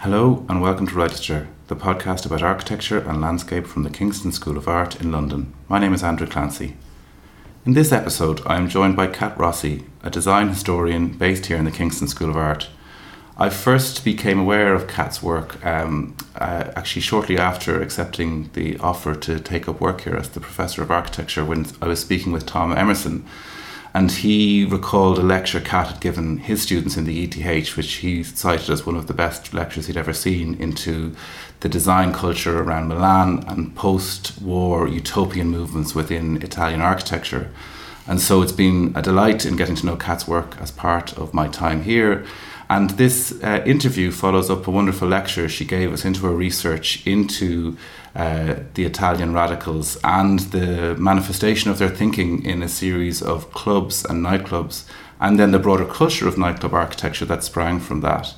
Hello and welcome to Register, the podcast about architecture and landscape from the Kingston School of Art in London. My name is Andrew Clancy. In this episode, I am joined by Kat Rossi, a design historian based here in the Kingston School of Art. I first became aware of Kat's work um, uh, actually shortly after accepting the offer to take up work here as the Professor of Architecture when I was speaking with Tom Emerson. And he recalled a lecture Kat had given his students in the ETH, which he cited as one of the best lectures he'd ever seen into the design culture around Milan and post war utopian movements within Italian architecture. And so it's been a delight in getting to know Kat's work as part of my time here. And this uh, interview follows up a wonderful lecture she gave us into her research into uh, the Italian radicals and the manifestation of their thinking in a series of clubs and nightclubs, and then the broader culture of nightclub architecture that sprang from that.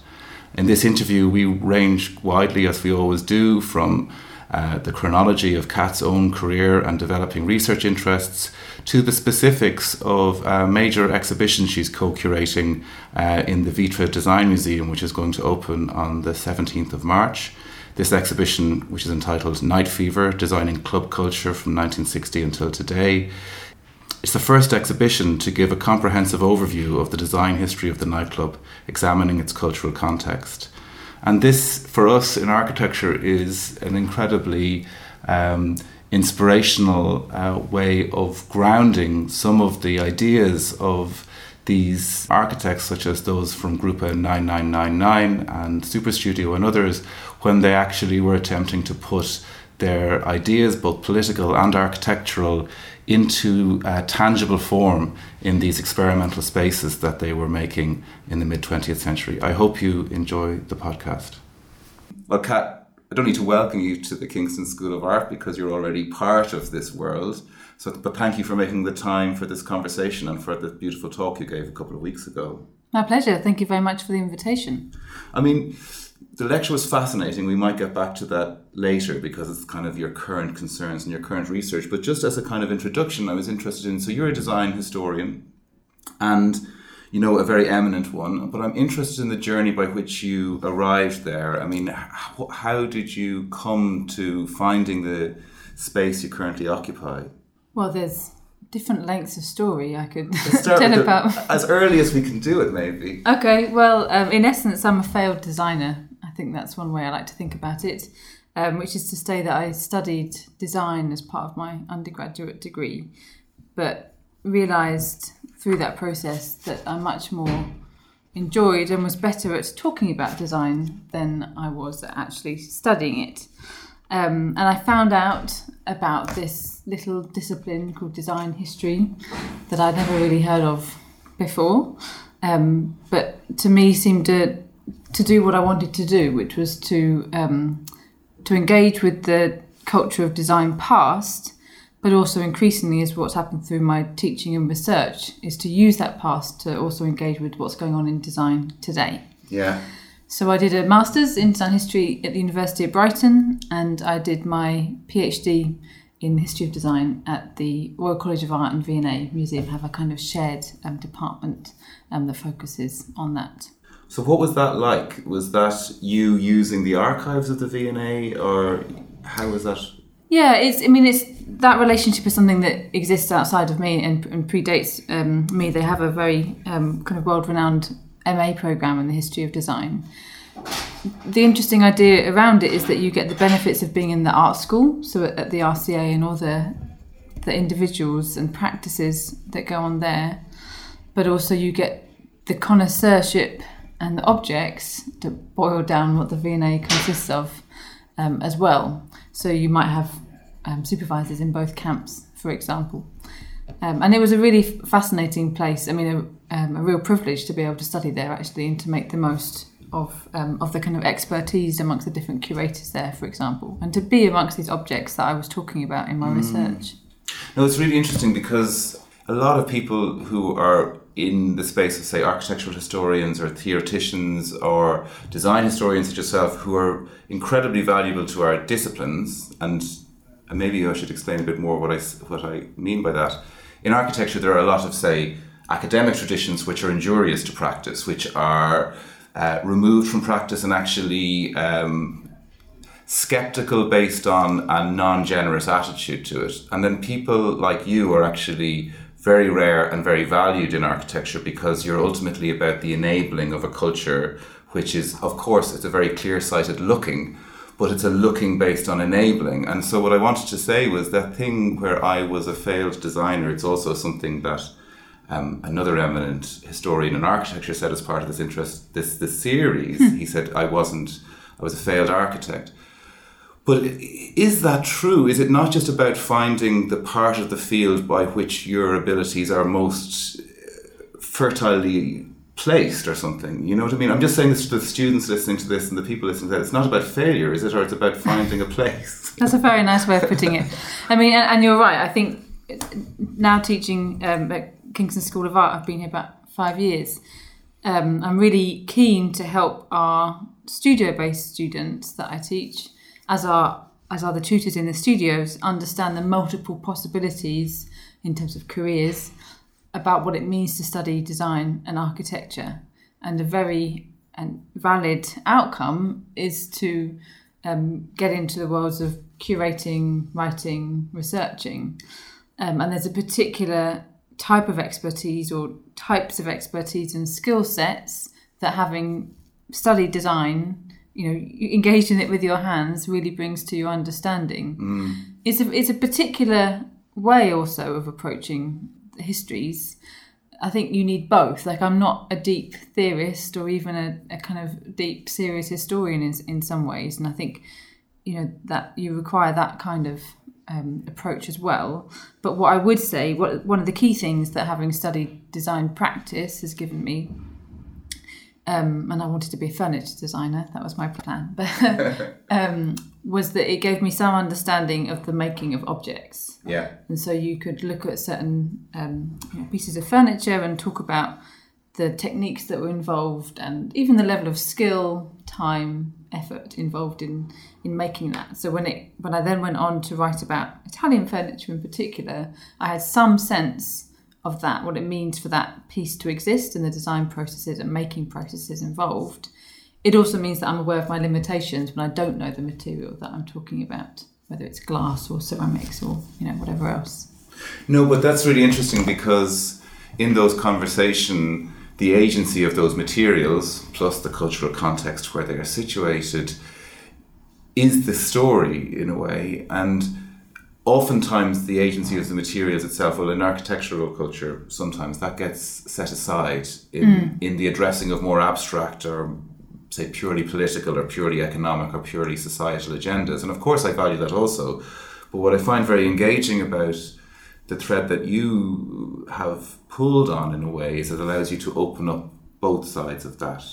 In this interview, we range widely, as we always do, from uh, the chronology of Kat's own career and developing research interests to the specifics of a major exhibition she's co curating uh, in the Vitra Design Museum, which is going to open on the 17th of March. This exhibition, which is entitled Night Fever Designing Club Culture from 1960 until Today, it's the first exhibition to give a comprehensive overview of the design history of the nightclub, examining its cultural context. And this, for us in architecture, is an incredibly um, inspirational uh, way of grounding some of the ideas of these architects, such as those from Gruppo 9999 and Superstudio and others, when they actually were attempting to put their ideas, both political and architectural, into a tangible form in these experimental spaces that they were making in the mid 20th century. I hope you enjoy the podcast. Well, Kat, I don't need to welcome you to the Kingston School of Art because you're already part of this world. So, but thank you for making the time for this conversation and for the beautiful talk you gave a couple of weeks ago. My pleasure. Thank you very much for the invitation. I mean, the lecture was fascinating. We might get back to that later because it's kind of your current concerns and your current research. But just as a kind of introduction, I was interested in so you're a design historian and you know a very eminent one, but I'm interested in the journey by which you arrived there. I mean, how, how did you come to finding the space you currently occupy? Well, there's different lengths of story I could tell about. As early as we can do it, maybe. Okay, well, um, in essence, I'm a failed designer think that's one way I like to think about it, um, which is to say that I studied design as part of my undergraduate degree, but realised through that process that I much more enjoyed and was better at talking about design than I was at actually studying it. Um, and I found out about this little discipline called design history that I'd never really heard of before, um, but to me seemed to to do what I wanted to do, which was to um, to engage with the culture of design past, but also increasingly is what's happened through my teaching and research is to use that past to also engage with what's going on in design today. Yeah. So I did a master's in design history at the University of Brighton, and I did my PhD in history of design at the Royal College of Art and V&A Museum. Have a kind of shared um, department um, that focuses on that. So what was that like? Was that you using the archives of the V&A or how was that? Yeah, it's. I mean, it's that relationship is something that exists outside of me and, and predates um, me. They have a very um, kind of world-renowned MA program in the history of design. The interesting idea around it is that you get the benefits of being in the art school, so at, at the RCA and all the the individuals and practices that go on there, but also you get the connoisseurship and the objects to boil down what the V&A consists of um, as well. So you might have um, supervisors in both camps, for example. Um, and it was a really fascinating place. I mean, a, um, a, real privilege to be able to study there actually and to make the most of um, of the kind of expertise amongst the different curators there, for example, and to be amongst these objects that I was talking about in my mm. research. No, it's really interesting because a lot of people who are in the space of, say, architectural historians or theoreticians or design historians such as yourself who are incredibly valuable to our disciplines. And, maybe I should explain a bit more what I, what I mean by that. In architecture, there are a lot of, say, academic traditions which are injurious to practice, which are uh, removed from practice and actually um, skeptical based on a non generous attitude to it. And then people like you are actually very rare and very valued in architecture because you're ultimately about the enabling of a culture, which is, of course, it's a very clear sighted looking, but it's a looking based on enabling. And so, what I wanted to say was that thing where I was a failed designer, it's also something that. Um, another eminent historian in architecture said as part of this interest this this series he said I wasn't I was a failed architect but is that true? Is it not just about finding the part of the field by which your abilities are most fertilely placed or something? You know what I mean? I'm just saying this to the students listening to this and the people listening to that. It's not about failure, is it? Or it's about finding a place. That's a very nice way of putting it. I mean, and you're right. I think now teaching um, at Kingston School of Art, I've been here about five years. Um, I'm really keen to help our studio based students that I teach as are as are the tutors in the studios, understand the multiple possibilities in terms of careers about what it means to study design and architecture. And a very and valid outcome is to um, get into the worlds of curating, writing, researching. Um, and there's a particular type of expertise or types of expertise and skill sets that having studied design you know engaged in it with your hands really brings to your understanding. Mm. it's a it's a particular way also of approaching histories. I think you need both. Like i'm not a deep theorist or even a, a kind of deep serious historian in, in some ways and i think you know that you require that kind of um, approach as well. But what i would say what one of the key things that having studied design practice has given me um, and I wanted to be a furniture designer. That was my plan. But um, was that it gave me some understanding of the making of objects. Yeah. And so you could look at certain um, you know, pieces of furniture and talk about the techniques that were involved and even the level of skill, time, effort involved in in making that. So when it when I then went on to write about Italian furniture in particular, I had some sense of that, what it means for that piece to exist and the design processes and making processes involved. It also means that I'm aware of my limitations when I don't know the material that I'm talking about, whether it's glass or ceramics or you know whatever else. No, but that's really interesting because in those conversation, the agency of those materials plus the cultural context where they are situated is the story in a way and oftentimes the agency of the materials itself, well, in architectural culture, sometimes that gets set aside in, mm. in the addressing of more abstract or say purely political or purely economic or purely societal agendas. And of course, I value that also. But what I find very engaging about the thread that you have pulled on in a way is it allows you to open up both sides of that.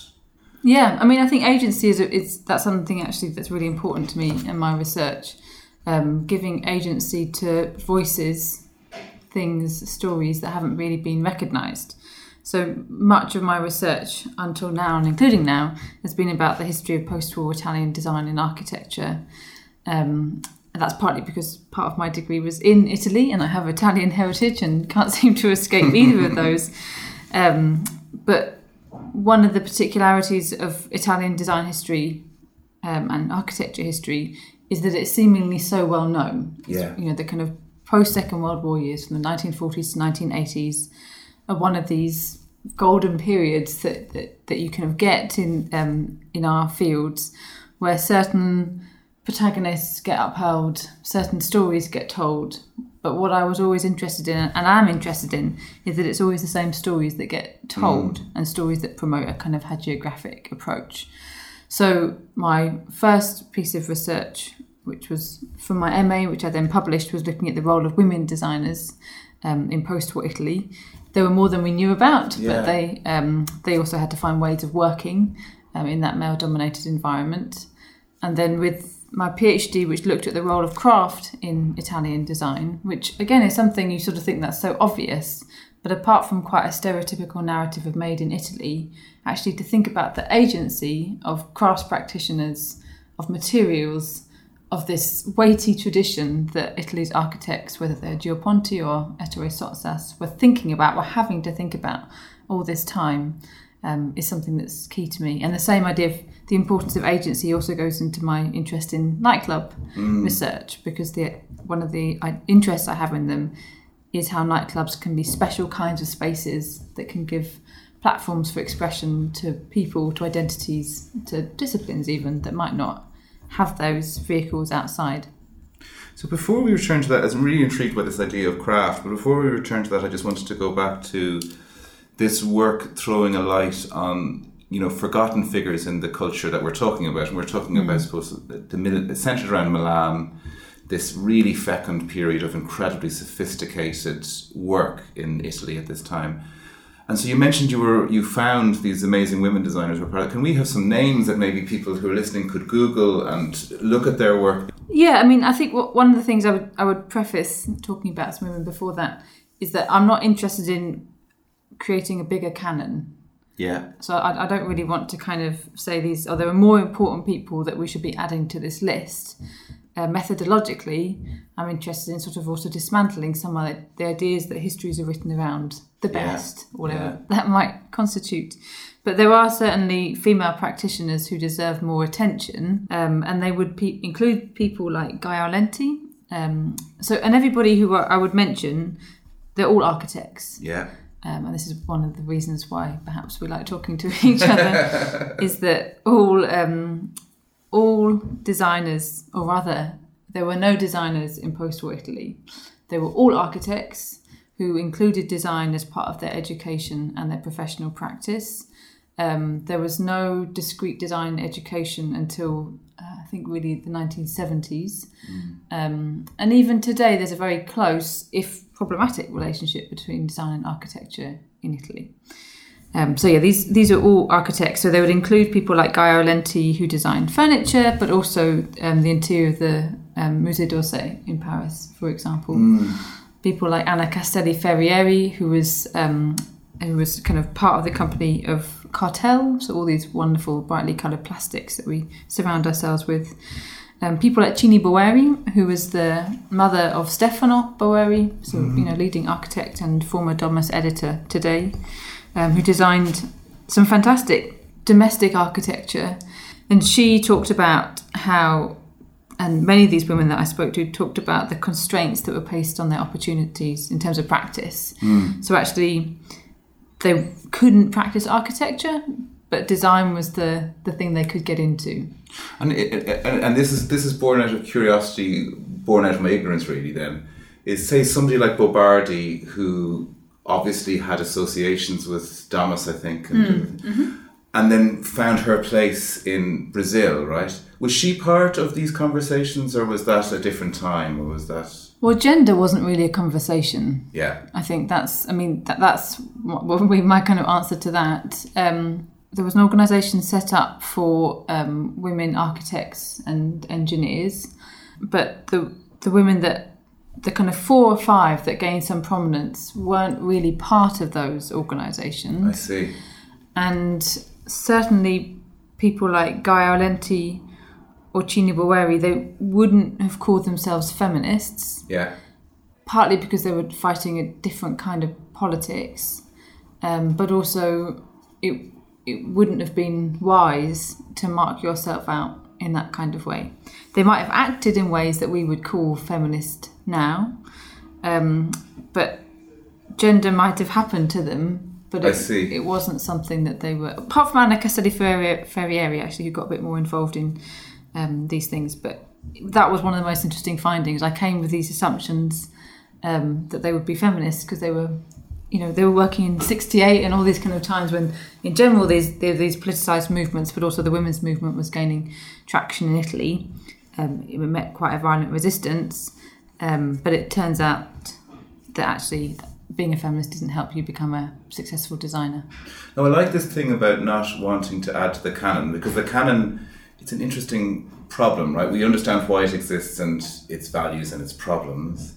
Yeah, I mean, I think agency is, is that's something actually that's really important to me in my research um, giving agency to voices, things, stories that haven't really been recognised. So much of my research until now, and including now, has been about the history of post war Italian design and architecture. Um, and that's partly because part of my degree was in Italy and I have Italian heritage and can't seem to escape either of those. Um, but one of the particularities of Italian design history um, and architecture history is that it's seemingly so well known. Yeah. You know, the kind of post Second World War years from the 1940s to 1980s are one of these golden periods that, that, that you kind of get in um, in our fields where certain protagonists get upheld, certain stories get told. But what I was always interested in, and I'm interested in, is that it's always the same stories that get told mm. and stories that promote a kind of hagiographic approach. So my first piece of research, which was from my MA, which I then published, was looking at the role of women designers um, in post-war Italy. There were more than we knew about, yeah. but they um, they also had to find ways of working um, in that male-dominated environment. And then with my PhD, which looked at the role of craft in Italian design, which again is something you sort of think that's so obvious, but apart from quite a stereotypical narrative of made in Italy, actually to think about the agency of crafts practitioners, of materials, of this weighty tradition that Italy's architects, whether they're Gio Ponti or Ettore Sottsass, were thinking about, were having to think about all this time. um, is something that's key to me. And the same idea of the importance of agency also goes into my interest in nightclub research because the one of the interests I have in them is how nightclubs can be special kinds of spaces that can give platforms for expression to people, to identities, to disciplines even that might not have those vehicles outside. So before we return to that, I was really intrigued by this idea of craft. But before we return to that, I just wanted to go back to this work throwing a light on you know forgotten figures in the culture that we're talking about, and we're talking hmm. about, I suppose, the, the centered around Milan. This really fecund period of incredibly sophisticated work in Italy at this time. And so you mentioned you were you found these amazing women designers were part. Can we have some names that maybe people who are listening could Google and look at their work? Yeah, I mean, I think one of the things I would I would preface talking about some women before that is that I'm not interested in creating a bigger canon. Yeah. So I, I don't really want to kind of say these. Oh, there are more important people that we should be adding to this list. Uh, methodologically, I'm interested in sort of also dismantling some of the, ideas that histories are written around the Yeah. best, whatever Yeah. that might constitute. But there are certainly female practitioners who deserve more attention, um, and they would pe- include people like Gae Aulenti. Um, so, and everybody who I I would mention, they're all architects. Yeah. Um, and this is one of the reasons why perhaps we like talking to each other, is that all um, all designers, or rather, there were no designers in post-war Italy. They were all architects who included design as part of their education and their professional practice. Um, there was no discrete design education until uh, I think really the 1970s. Um, and even today, there's a very close, if problematic, relationship between design and architecture in Italy. Um, so yeah, these these are all architects. So they would include people like Gae Aulenti who designed furniture, but also um, the interior of the um, Musée d'Orsay in Paris, for example. People like Anna Castelli Ferrieri, who was um, who was kind of part of the company of Kartell. So all these wonderful, brightly coloured plastics that we surround ourselves with. Um, people like Cini Boeri, who was the mother of Stefano Boeri, so you know, leading architect and former Domus editor today, um, who designed some fantastic domestic architecture. And she talked about how, and many of these women that I spoke to talked about the constraints that were placed on their opportunities in terms of practice. So actually, they couldn't practice architecture, but design was the the thing they could get into. And, it- and and this is this is born out of curiosity, born out of my ignorance, really. Then is say somebody like Bo Bardi, who obviously had associations with Domus, I think, and, and then found her place in Brazil. Right? Was she part of these conversations, or was that a different time, or was that? Well, gender wasn't really a conversation. Yeah. I think that's. I mean, that, that's what what would be my kind of answer to that. Um, there was an organisation set up for um, women architects and engineers, but the the women that the kind of four or five that gained some prominence weren't really part of those organisations. I see. and certainly people like Gae Aulenti or Cini Boeri, they wouldn't have called themselves feminists, Yeah. partly because they were fighting a different kind of politics, um, but also it it wouldn't have been wise to mark yourself out in that kind of way. They might have acted in ways that we would call feminist now, um, but gender might have happened to them. But I it, see. it wasn't something that they were. Apart from Anna Castelli Ferrieri, actually, who got a bit more involved in um, these things. But that was one of the most interesting findings. I came with these assumptions um, that they would be feminists because they were, you know, they were working in '68 and all these kind of times when, in general, these these politicized movements, but also the women's movement was gaining traction in Italy. Um, it met quite a violent resistance, um, but it turns out that actually being a feminist doesn't help you become a successful designer. No, I like this thing about not wanting to add to the canon because the canon, it's an interesting problem, right? We understand why it exists and its values and its problems.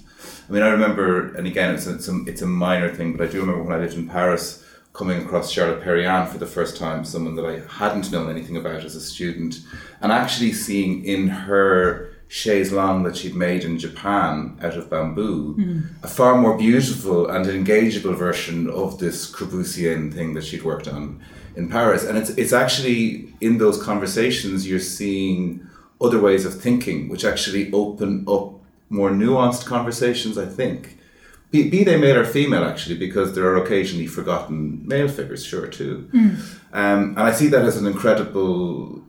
I mean, I remember, and again, it's a, it's a, it's a minor thing, but I do remember when I lived in Paris coming across Charlotte Perriand for the first time, someone that I hadn't known anything about as a student, and actually seeing in her chaise longue that she'd made in Japan out of bamboo, a far more beautiful and engageable version of this Corbusian thing that she'd worked on. in Paris, and it's it's actually in those conversations you're seeing other ways of thinking, which actually open up more nuanced conversations. I think. Be, be they male or female, actually, because there are occasionally forgotten male figures, sure, too. Um, and I see that as an incredible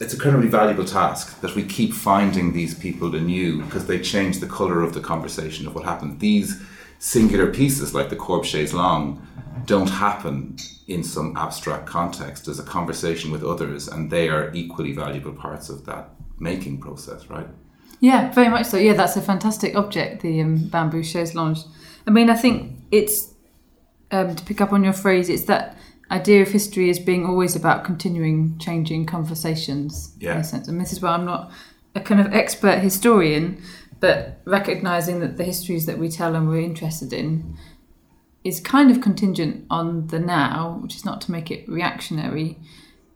it's a incredibly valuable task that we keep finding these people anew because they change the color of the conversation of what happened. These singular pieces, like the Corps Chaise Longue, don't happen in some abstract context. as a conversation with others, and they are equally valuable parts of that making process, right? Yeah, very much so. Yeah, that's a fantastic object, the um, bamboo chaise longue. I mean, I think it's um, to pick up on your phrase. It's that idea of history as being always about continuing, changing conversations. Yeah. In a sense, and this is why I'm not a kind of expert historian, but recognizing that the histories that we tell and we're interested in is kind of contingent on the now, which is not to make it reactionary.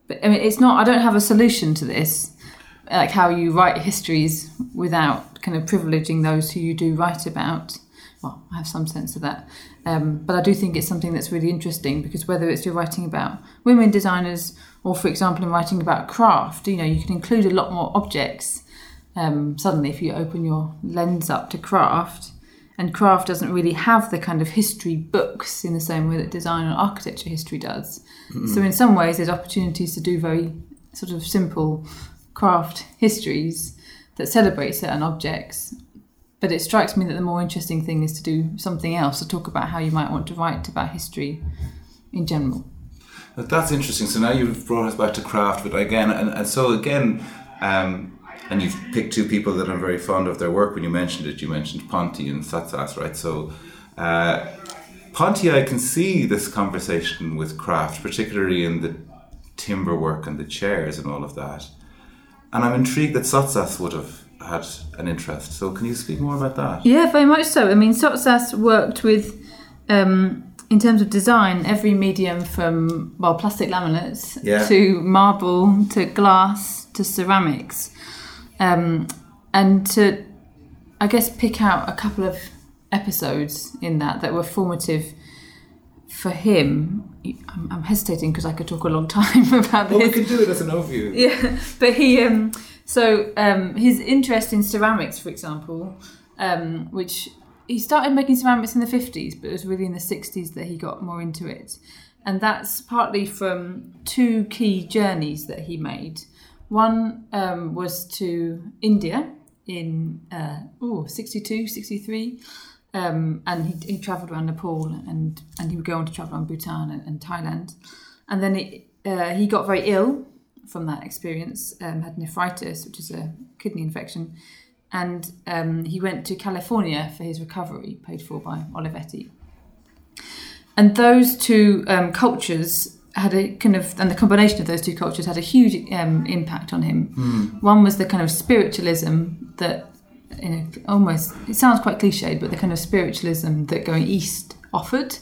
But I mean, it's not. I don't have a solution to this like how you write histories without kind of privileging those who you do write about. Well, I have some sense of that. Um, but I do think it's something that's really interesting because whether it's you're writing about women designers or, for example, in writing about craft, you know, you can include a lot more objects um, suddenly if you open your lens up to craft. And craft doesn't really have the kind of history books in the same way that design and architecture history does. So, in some ways, there's opportunities to do very sort of simple craft histories that celebrate certain objects. But it strikes me that the more interesting thing is to do something else, to talk about how you might want to write about history in general. That's interesting. So now you've brought us back to craft, but again, and, and so again, um, and you've picked two people that I'm very fond of their work. When you mentioned it, you mentioned Ponti and Sottsass, right? So uh, Ponti, I can see this conversation with craft, particularly in the timber work and the chairs and all of that. And I'm intrigued that Sottsass would have had an interest. So can you speak more about that? Yeah, very much so. I mean, Sottsass worked with, um, in terms of design, every medium from, well, plastic laminates Yeah. to marble to glass to ceramics. Um, and to, I guess, pick out a couple of episodes in that that were formative for him. I'm, I'm hesitating because I could talk a long time about this. Well, we can do it as an overview. Yeah, but he um so um his interest in ceramics, for example, um, which he started making ceramics in the fifties, but it was really in the sixties that he got more into it. And that's partly from two key journeys that he made. One um, was to India in uh, oh, 62, 63. Um, and he, he travelled around Nepal and, and he would go on to travel around Bhutan and, and Thailand. And then it, uh, he got very ill from that experience, um, had nephritis, which is a kidney infection. And um, he went to California for his recovery, paid for by Olivetti. And those two um, cultures had a kind of, and the combination of those two cultures had a huge um, impact on him. One was the kind of spiritualism that, you know, almost, it sounds quite cliched, but the kind of spiritualism that going east offered.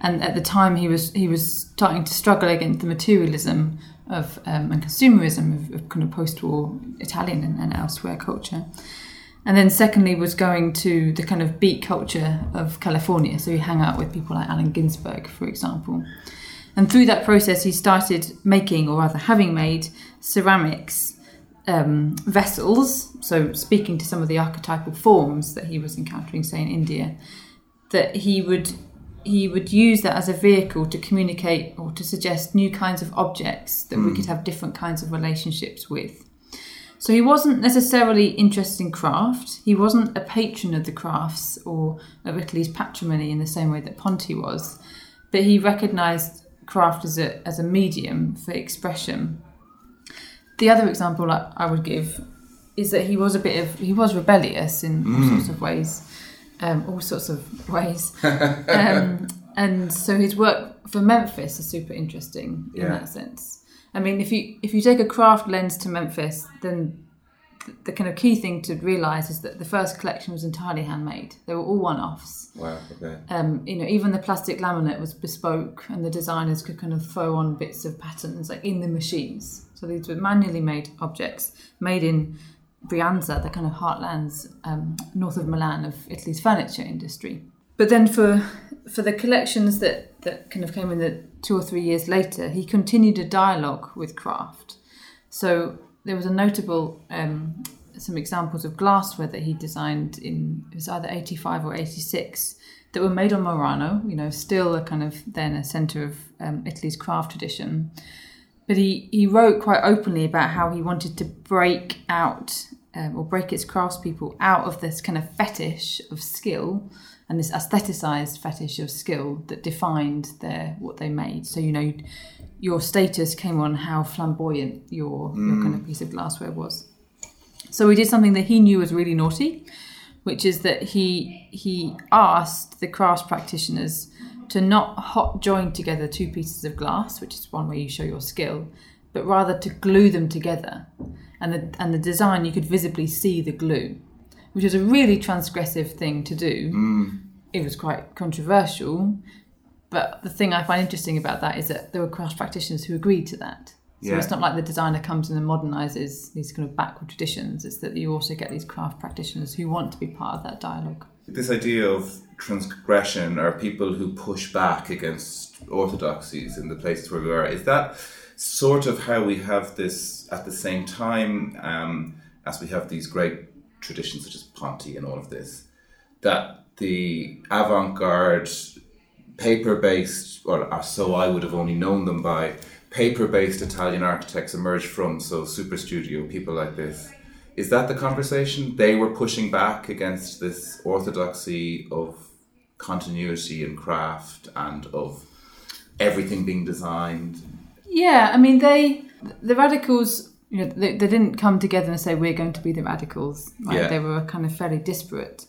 And at the time, he was he was starting to struggle against the materialism of um, and consumerism of, of kind of post-war Italian and, and elsewhere culture. And then secondly was going to the kind of beat culture of California. So he hung out with people like Allen Ginsberg, for example. And through that process, he started making, or rather having made, ceramics um, vessels. So speaking to some of the archetypal forms that he was encountering, say in India, that he would he would use that as a vehicle to communicate or to suggest new kinds of objects that we hmm. could have different kinds of relationships with. So he wasn't necessarily interested in craft. He wasn't a patron of the crafts or of Italy's patrimony in the same way that Ponti was, but he recognised craft as a as a medium for expression. The other example I, I would give is that he was a bit of he was rebellious in all hmm. sorts of ways, um, all sorts of ways, um, and so his work for Memphis is super interesting in Yeah. that sense. I mean, if you if you take a craft lens to Memphis, then th- the kind of key thing to realise is that the first collection was entirely handmade. They were all one-offs. Wow. Okay. Um, you know, even the plastic laminate was bespoke, and the designers could kind of throw on bits of patterns like in the machines. So these were manually made objects, made in Brianza, the kind of heartlands um, north of Milan of Italy's furniture industry. But then for for the collections that that kind of came in the two or three years later, he continued a dialogue with craft. So there was a notable um, some examples of glassware that he designed in it was either 85 or 86 that were made on Murano, you know, still a kind of then a centre of um, Italy's craft tradition. But he, he wrote quite openly about how he wanted to break out um, or break its craftspeople out of this kind of fetish of skill and this aestheticized fetish of skill that defined their what they made. So you know, your status came on how flamboyant your mm. your kind of piece of glassware was. So he did something that he knew was really naughty, which is that he he asked the crafts practitioners to not hot join together two pieces of glass, which is one way you show your skill, but rather to glue them together. And the and the design you could visibly see the glue, which is a really transgressive thing to do. Mm. It was quite controversial, but the thing I find interesting about that is that there were craft practitioners who agreed to that. So yeah. it's not like the designer comes in and modernizes these kind of backward traditions. It's that you also get these craft practitioners who want to be part of that dialogue. This idea of transgression or people who push back against orthodoxies in the places where we are, is that sort of how we have this at the same time um, as we have these great traditions such as Ponti and all of this, that the avant garde paper based, or so I would have only known them by, paper-based Italian architects emerged from, so Superstudio, people like this. Is that the conversation? They were pushing back against this orthodoxy of continuity and craft and of everything being designed. Yeah, I mean, they the radicals, you know, they, they didn't come together and say we're going to be the radicals. Right? Yeah. They were a kind of fairly disparate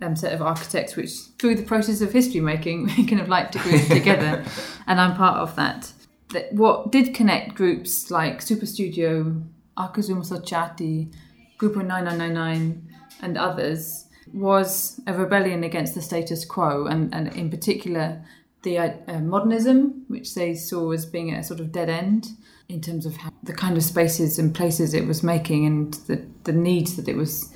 um, set of architects, which through the process of history making, we kind of like to group together, and I'm part of that that what did connect groups like Superstudio, Archizoom Associati, Gruppo 9999, and others was a rebellion against the status quo, and, and in particular the uh, modernism, which they saw as being a sort of dead end in terms of how, the kind of spaces and places it was making and the, the needs that it was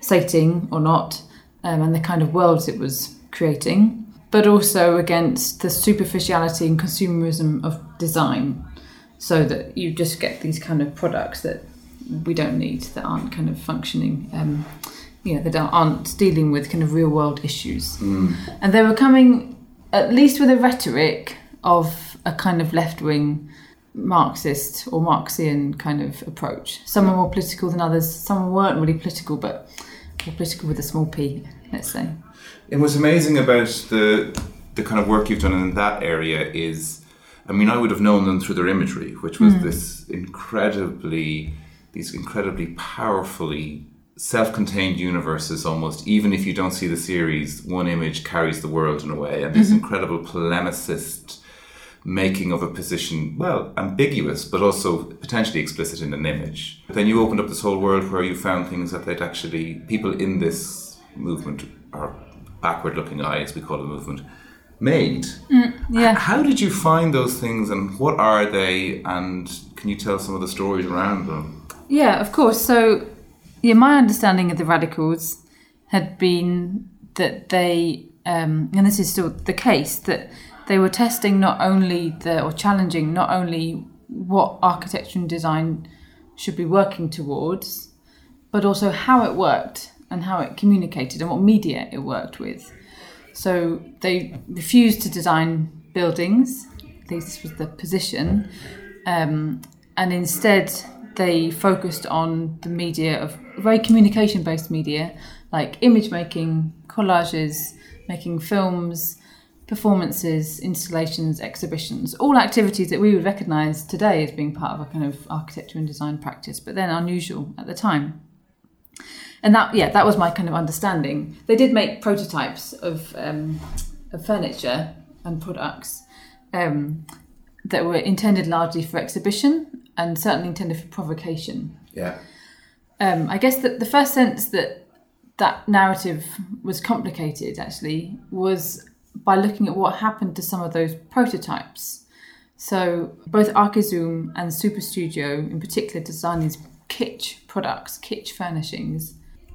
sating or not, um, and the kind of worlds it was creating but also against the superficiality and consumerism of design. So that you just get these kind of products that we don't need that aren't kind of functioning um, you know that aren't dealing with kind of real world issues mm. and they were coming at least with a rhetoric of a kind of left-wing marxist or marxian kind of approach some are more political than others some weren't really political but more political with a small p let's say and what's amazing about the the kind of work you've done in that area is, I mean, I would have known them through their imagery, which was mm. this incredibly, these incredibly powerfully self-contained universes almost even if you don't see the series one image carries the world in a way and this mm-hmm. incredible polemicist making of a position well ambiguous but also potentially explicit in an image but then you opened up this whole world where you found things that they'd actually people in this movement are backward looking eye, as we call the movement, made. Mm, yeah. How did you find those things and what are they? And can you tell some of the stories around them? Yeah, of course. So, yeah, my understanding of the radicals had been that they, um, and this is still the case, that they were testing not only the, or challenging not only what architecture and design should be working towards, but also how it worked and how it communicated and what media it worked with. So they refused to design buildings, at least this was the position, um, and instead they focused on the media of very communication based media like image making, collages, making films, performances, installations, exhibitions, all activities that we would recognise today as being part of a kind of architecture and design practice, but then unusual at the time. And that yeah that was my kind of understanding. They did make prototypes of, um, of furniture and products um, that were intended largely for exhibition and certainly intended for provocation yeah um, i guess that the first sense that that narrative was complicated actually was by looking at what happened to some of those prototypes so both Archizoom and Superstudio in particular designed these kitsch products, kitsch furnishings,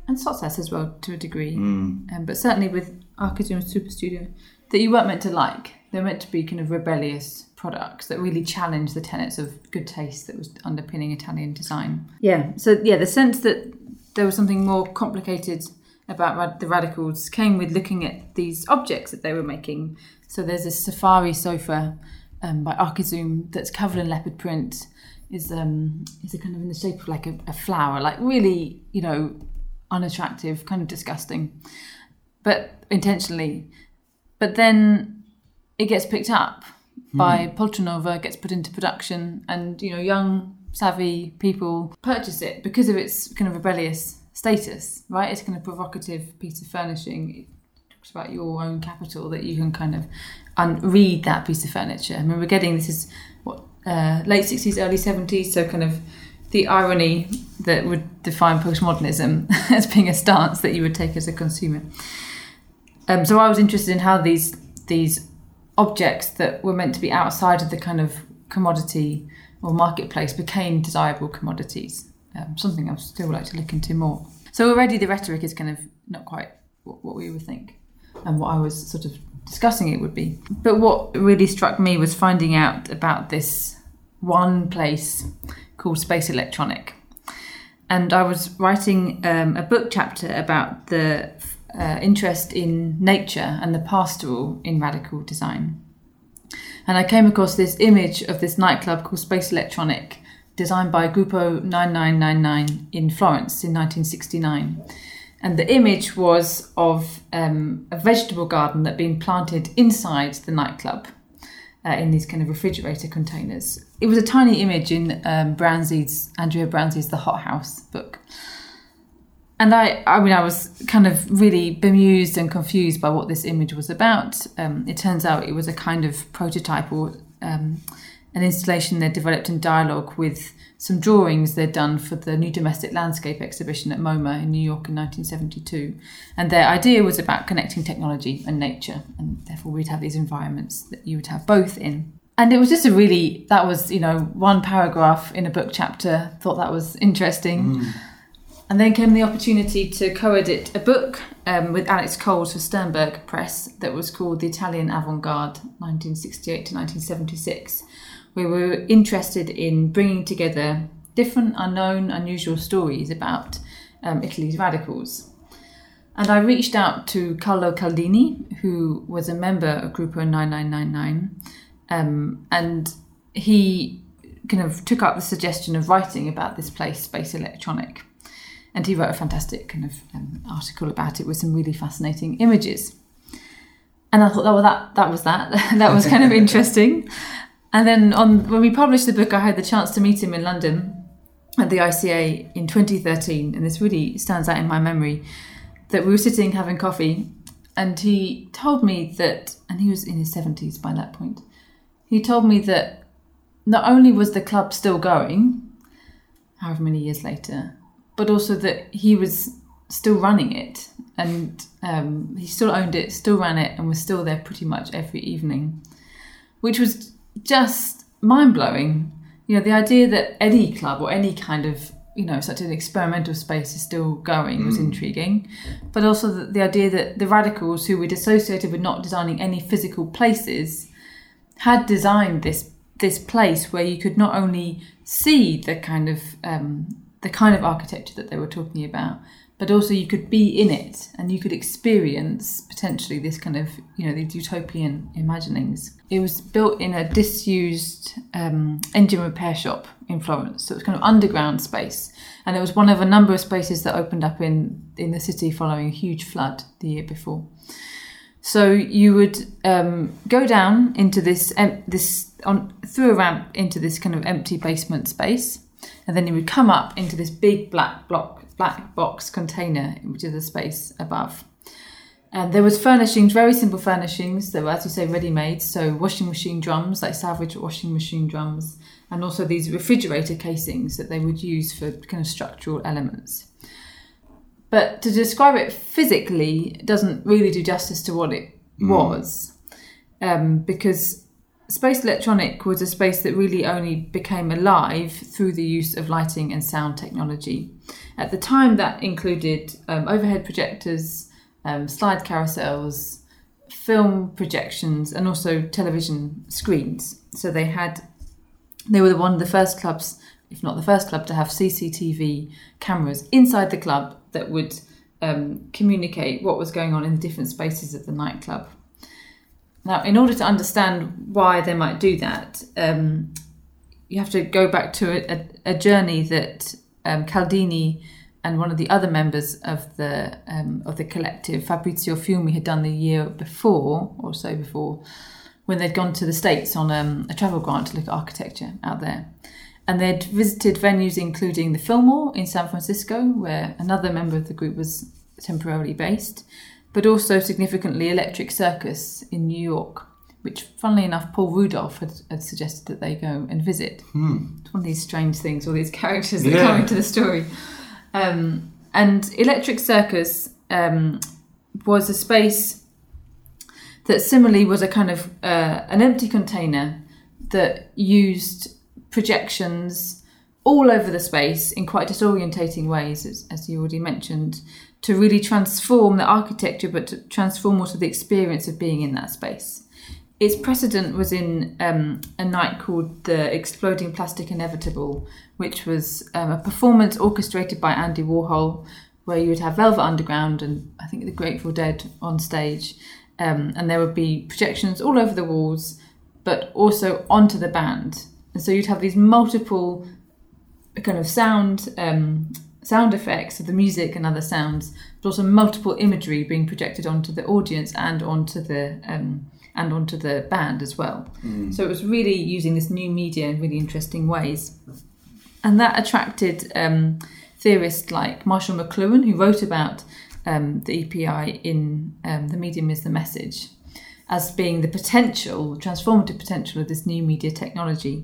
and Sottsass as well to a degree. Mm. Um, but certainly with Archizoom Super Studio that you weren't meant to like. They're meant to be kind of rebellious products that really challenge the tenets of good taste that was underpinning Italian design. Yeah, so yeah, the sense that there was something more complicated about the radicals came with looking at these objects that they were making. So there's a safari sofa um, by Archizoom that's covered in leopard print. Is um is a kind of in the shape of like a, a flower, like really you know unattractive, kind of disgusting, but intentionally. But then it gets picked up by Poltronova, gets put into production, and you know young savvy people purchase it because of its kind of rebellious status, right? It's kind of provocative piece of furnishing. It talks about your own capital that you can kind of un- read that piece of furniture. I mean, we're getting this is what uh, late sixties, early seventies, so kind of the irony that would define postmodernism as being a stance that you would take as a consumer. Um, so I was interested in how these these objects that were meant to be outside of the kind of commodity or marketplace became desirable commodities. Um, something I'd still like to look into more. So already the rhetoric is kind of not quite what, what we would think and what I was sort of discussing it would be. But what really struck me was finding out about this one place called Space Electronic. And I was writing um, a book chapter about the uh, interest in nature and the pastoral in radical design. And I came across this image of this nightclub called Space Electronic, designed by Gruppo 9999 in Florence in 1969. And the image was of um, a vegetable garden that had been planted inside the nightclub uh, in these kind of refrigerator containers. It was a tiny image in um, Andrea Branzi's The Hot House book. And I, I mean, I was kind of really bemused and confused by what this image was about. Um, it turns out it was a kind of prototype or um, an installation they developed in dialogue with some drawings they'd done for the New Domestic Landscape exhibition at MoMA in New York in 1972. And their idea was about connecting technology and nature, and therefore we'd have these environments that you would have both in. And it was just a really, that was, you know, one paragraph in a book chapter, thought that was interesting. And then came the opportunity to co edit a book um, with Alex Coles for Sternberg Press that was called The Italian Avant Garde, 1968 to 1976, where we were interested in bringing together different, unknown, unusual stories about um, Italy's radicals. And I reached out to Carlo Caldini, who was a member of Gruppo 9999, um, and he kind of took up the suggestion of writing about this place, Space Electronic and he wrote a fantastic kind of um, article about it with some really fascinating images. And I thought, oh, well, that that was that. that was kind of interesting. And then on when we published the book, I had the chance to meet him in London at the ICA in 2013, and this really stands out in my memory. That we were sitting having coffee, and he told me that, and he was in his 70s by that point. He told me that not only was the club still going, however many years later, but also that he was still running it and um, he still owned it, still ran it, and was still there pretty much every evening, which was just mind blowing. You know, the idea that any club or any kind of you know such an experimental space is still going was intriguing, but also the, the idea that the radicals who were associated with not designing any physical places had designed this this place where you could not only see the kind of um, the kind of architecture that they were talking about, but also you could be in it and you could experience potentially this kind of you know these utopian imaginings. It was built in a disused um, engine repair shop in Florence, so it was kind of underground space, and it was one of a number of spaces that opened up in in the city following a huge flood the year before. So you would um, go down into this em- this on through a ramp into this kind of empty basement space, and then you would come up into this big black block black box container, which is the space above. And there was furnishings, very simple furnishings. that were, as you say, ready-made. So washing machine drums, like salvage washing machine drums, and also these refrigerator casings that they would use for kind of structural elements. But to describe it physically doesn't really do justice to what it was, um, because Space Electronic was a space that really only became alive through the use of lighting and sound technology. At the time, that included um, overhead projectors, um, slide carousels, film projections, and also television screens. So they had, they were one of the first clubs, if not the first club, to have CCTV cameras inside the club that would um, communicate what was going on in the different spaces of the nightclub. Now, in order to understand why they might do that, um, you have to go back to a, a, a journey that um, Caldini and one of the other members of the um, of the collective, Fabrizio Fiumi, had done the year before or so before, when they'd gone to the States on um, a travel grant to look at architecture out there. And they'd visited venues including the Fillmore in San Francisco, where another member of the group was temporarily based, but also significantly Electric Circus in New York, which, funnily enough, Paul Rudolph had, had suggested that they go and visit. Hmm. It's one of these strange things, all these characters that Yeah. come into the story. Um, and Electric Circus um, was a space that similarly was a kind of uh, an empty container that used projections all over the space in quite disorientating ways, as, as you already mentioned, to really transform the architecture, but to transform also the experience of being in that space. Its precedent was in um, a night called The Exploding Plastic Inevitable, which was um, a performance orchestrated by Andy Warhol, where you would have Velvet Underground and I think the Grateful Dead on stage. Um, and there would be projections all over the walls, but also onto the band. And so you'd have these multiple kind of sound um, sound effects of the music and other sounds, but also multiple imagery being projected onto the audience and onto the um, and onto the band as well. So it was really using this new media in really interesting ways, and that attracted um, theorists like Marshall McLuhan, who wrote about um, the EPI in um, The Medium is the Message, as being the potential, transformative potential of this new media technology.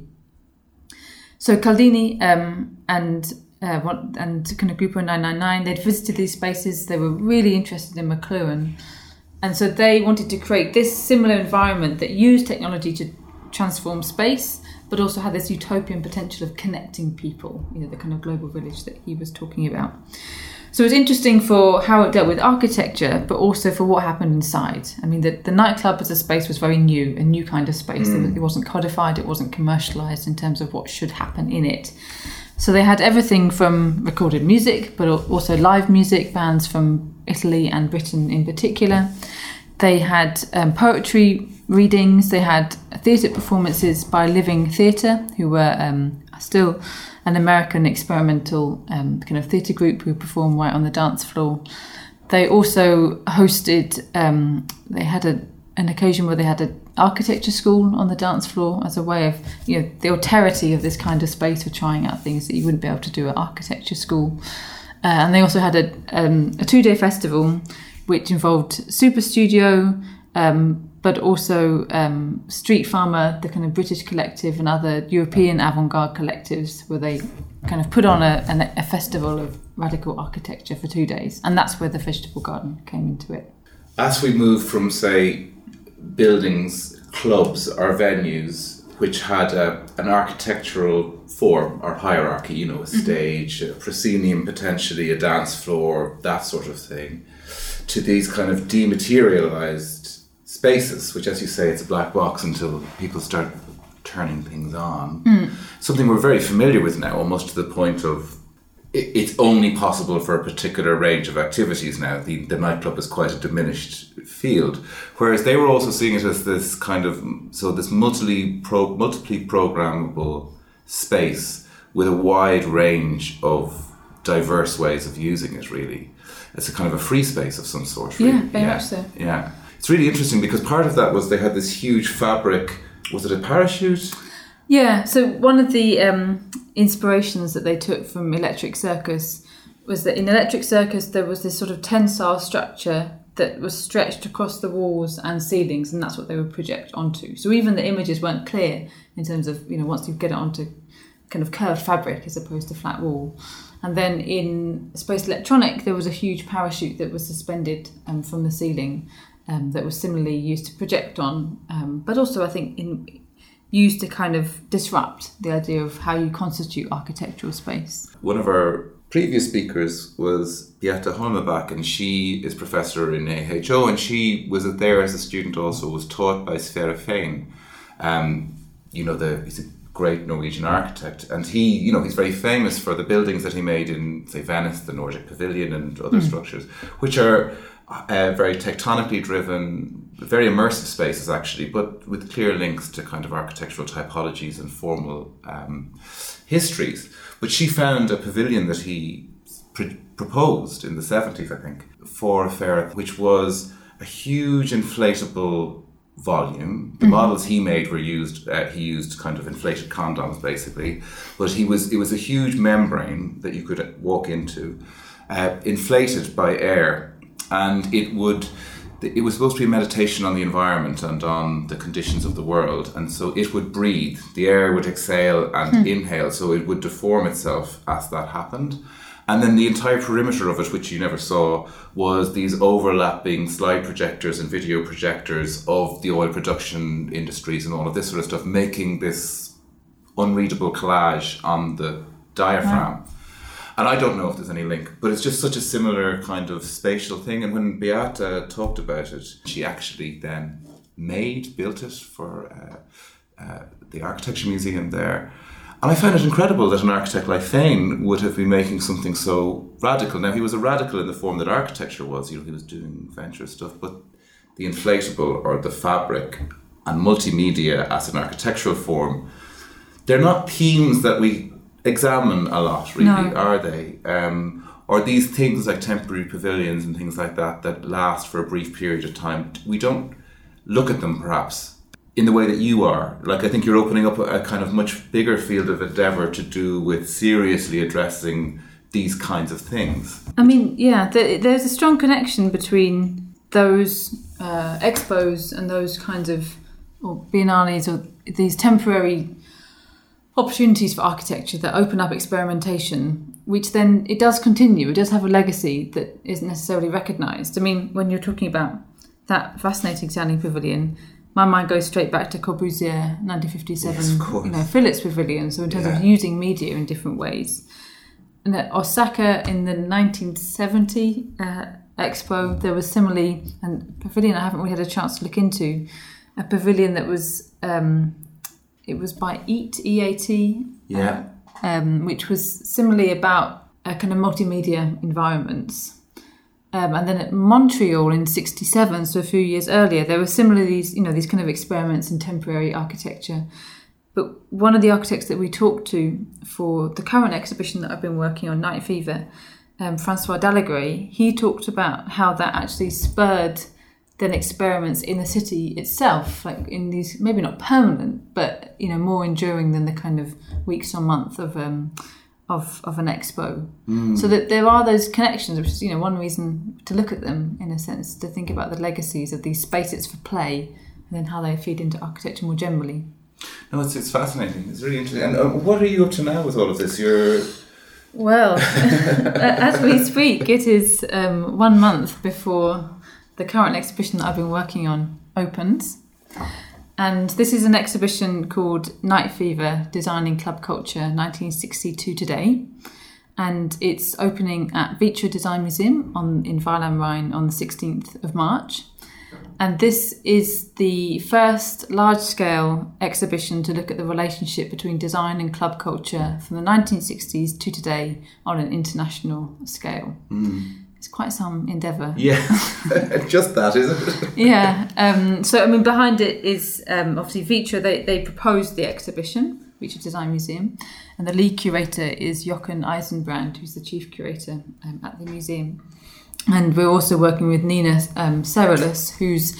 So Caldini um, and uh, what, and kind of Gruppo 999, they'd visited these spaces. They were really interested in McLuhan, and so they wanted to create this similar environment that used technology to transform space, but also had this utopian potential of connecting people. You know, the kind of global village that he was talking about. So it's interesting for how it dealt with architecture, but also for what happened inside. I mean, the, the nightclub as a space was very new, a new kind of space. Mm. It wasn't codified, it wasn't commercialized in terms of what should happen in it. So they had everything from recorded music, but also live music, bands from Italy and Britain in particular. They had um, poetry readings, they had theatre performances by Living Theatre, who were um, still an American experimental um, kind of theatre group who perform right on the dance floor. They also hosted, um, they had a, an occasion where they had an architecture school on the dance floor as a way of, you know, the alterity of this kind of space for trying out things that you wouldn't be able to do at architecture school. Uh, and they also had a, um, a two day festival which involved Superstudio, um, but also um, Street Farmer, the kind of British collective, and other European avant garde collectives, where they kind of put on a, a festival of radical architecture for two days. And that's where the Vegetable Garden came into it. As we move from, say, buildings, clubs, or venues which had a, an architectural form or hierarchy, you know, a mm-hmm. stage, a proscenium, potentially a dance floor, that sort of thing, to these kind of dematerialized spaces, which, as you say, it's a black box until people start turning things on. Mm. Something we're very familiar with now, almost to the point of it's only possible for a particular range of activities now. The, the nightclub is quite a diminished field, whereas they were also seeing it as this kind of so this multiply pro, multiply programmable space with a wide range of diverse ways of using it. Really, it's a kind of a free space of some sort. Really. Yeah, very much so. Yeah, it's really interesting because part of that was they had this huge fabric. Was it a parachute? Yeah, so one of the um, inspirations that they took from Electric Circus was that in Electric Circus there was this sort of tensile structure that was stretched across the walls and ceilings, and that's what they would project onto. So even the images weren't clear in terms of, you know, once you get it onto kind of curved fabric as opposed to flat wall. And then in Space Electronic, there was a huge parachute that was suspended um, from the ceiling um, that was similarly used to project on, um, but also I think in used to kind of disrupt the idea of how you constitute architectural space. one of our previous speakers was Beate Hølmebakk, and she is professor in AHO, and she was there as a student also, was taught by Sverre Fehn. Um, you know, the, he's a great Norwegian architect, and he, you know, he's very famous for the buildings that he made in, say, Venice, the Nordic Pavilion, and other mm. structures, which are uh, very tectonically driven, very immersive spaces actually, but with clear links to kind of architectural typologies and formal um, histories. But she found a pavilion that he pr- proposed in the 70s, I think, for a fair, which was a huge inflatable volume. The mm-hmm. models he made were used. Uh, he used kind of inflated condoms, basically, but he was it was a huge membrane that you could walk into, uh, inflated by air and it would it was supposed to be a meditation on the environment and on the conditions of the world. And so it would breathe. The air would exhale and hmm. inhale. So it would deform itself as that happened. And then the entire perimeter of it which you never saw was these overlapping slide projectors and video projectors of the oil production industries and all of this sort of stuff making this unreadable collage on the diaphragm and I don't know if there's any link, but it's just such a similar kind of spatial thing. And when Beate talked about it, she actually then made, built it for uh, uh, the Architecture Museum there. And I found it incredible that an architect like Fehn would have been making something so radical. Now, he was a radical in the form that architecture was, you know, he was doing venture stuff, but the inflatable or the fabric and multimedia as an architectural form, they're not themes that we examine a lot, really, no. are they? Um, or these things like temporary pavilions and things like that that last for a brief period of time, we don't look at them perhaps in the way that you are. Like, I think you're opening up a, kind of much bigger field of endeavour to do with seriously addressing these kinds of things. I mean, yeah, the, there's a strong connection between those uh, expos and those kinds of or biennales or these temporary opportunities for architecture that open up experimentation, which then it does continue. It does have a legacy that isn't necessarily recognised. I mean, when you're talking about that fascinating standing pavilion, my mind goes straight back to Corbusier, 1957, yes, you know, Philips Pavilion. So in terms yeah. of using media in different ways. And at Osaka in the 1970 uh, expo, there was similarly, and pavilion I haven't really had a chance to look into, a pavilion that was um, it was by EAT, E-A-T, yeah, uh, um, which was similarly about a kind of multimedia environments. Um, and then at Montreal in '67, so a few years earlier, there were similarly these, you know, these kind of experiments in temporary architecture. But one of the architects that we talked to for the current exhibition that I've been working on, Night Fever, um, François Dallegret, he talked about how that actually spurred then experiments in the city itself, like in these maybe not permanent, but you know more enduring than the kind of weeks or month of um, of of an expo. Mm. So that there are those connections, which is you know one reason to look at them in a sense to think about the legacies of these spaces for play and then how they feed into architecture more generally. No, it's it's fascinating. It's really interesting. And uh, what are you up to now with all of this? You're well, as we speak, it is um, one month before the current exhibition that I've been working on opens. And this is an exhibition called Night Fever Designing Club Culture 1962 Today. And it's opening at Vitra Design Museum on, in Weil am Rhein on the 16th of March. And this is the first large scale exhibition to look at the relationship between design and club culture from the 1960s to today on an international scale. Mm it's quite some endeavour. Yeah, just that, isn't it? yeah. Um, so, I mean, behind it is um, obviously Vitra. They, they proposed the exhibition, Vitra Design Museum, and the lead curator is Jochen Eisenbrand, who's the chief curator um, at the museum. And we're also working with Nina um, who's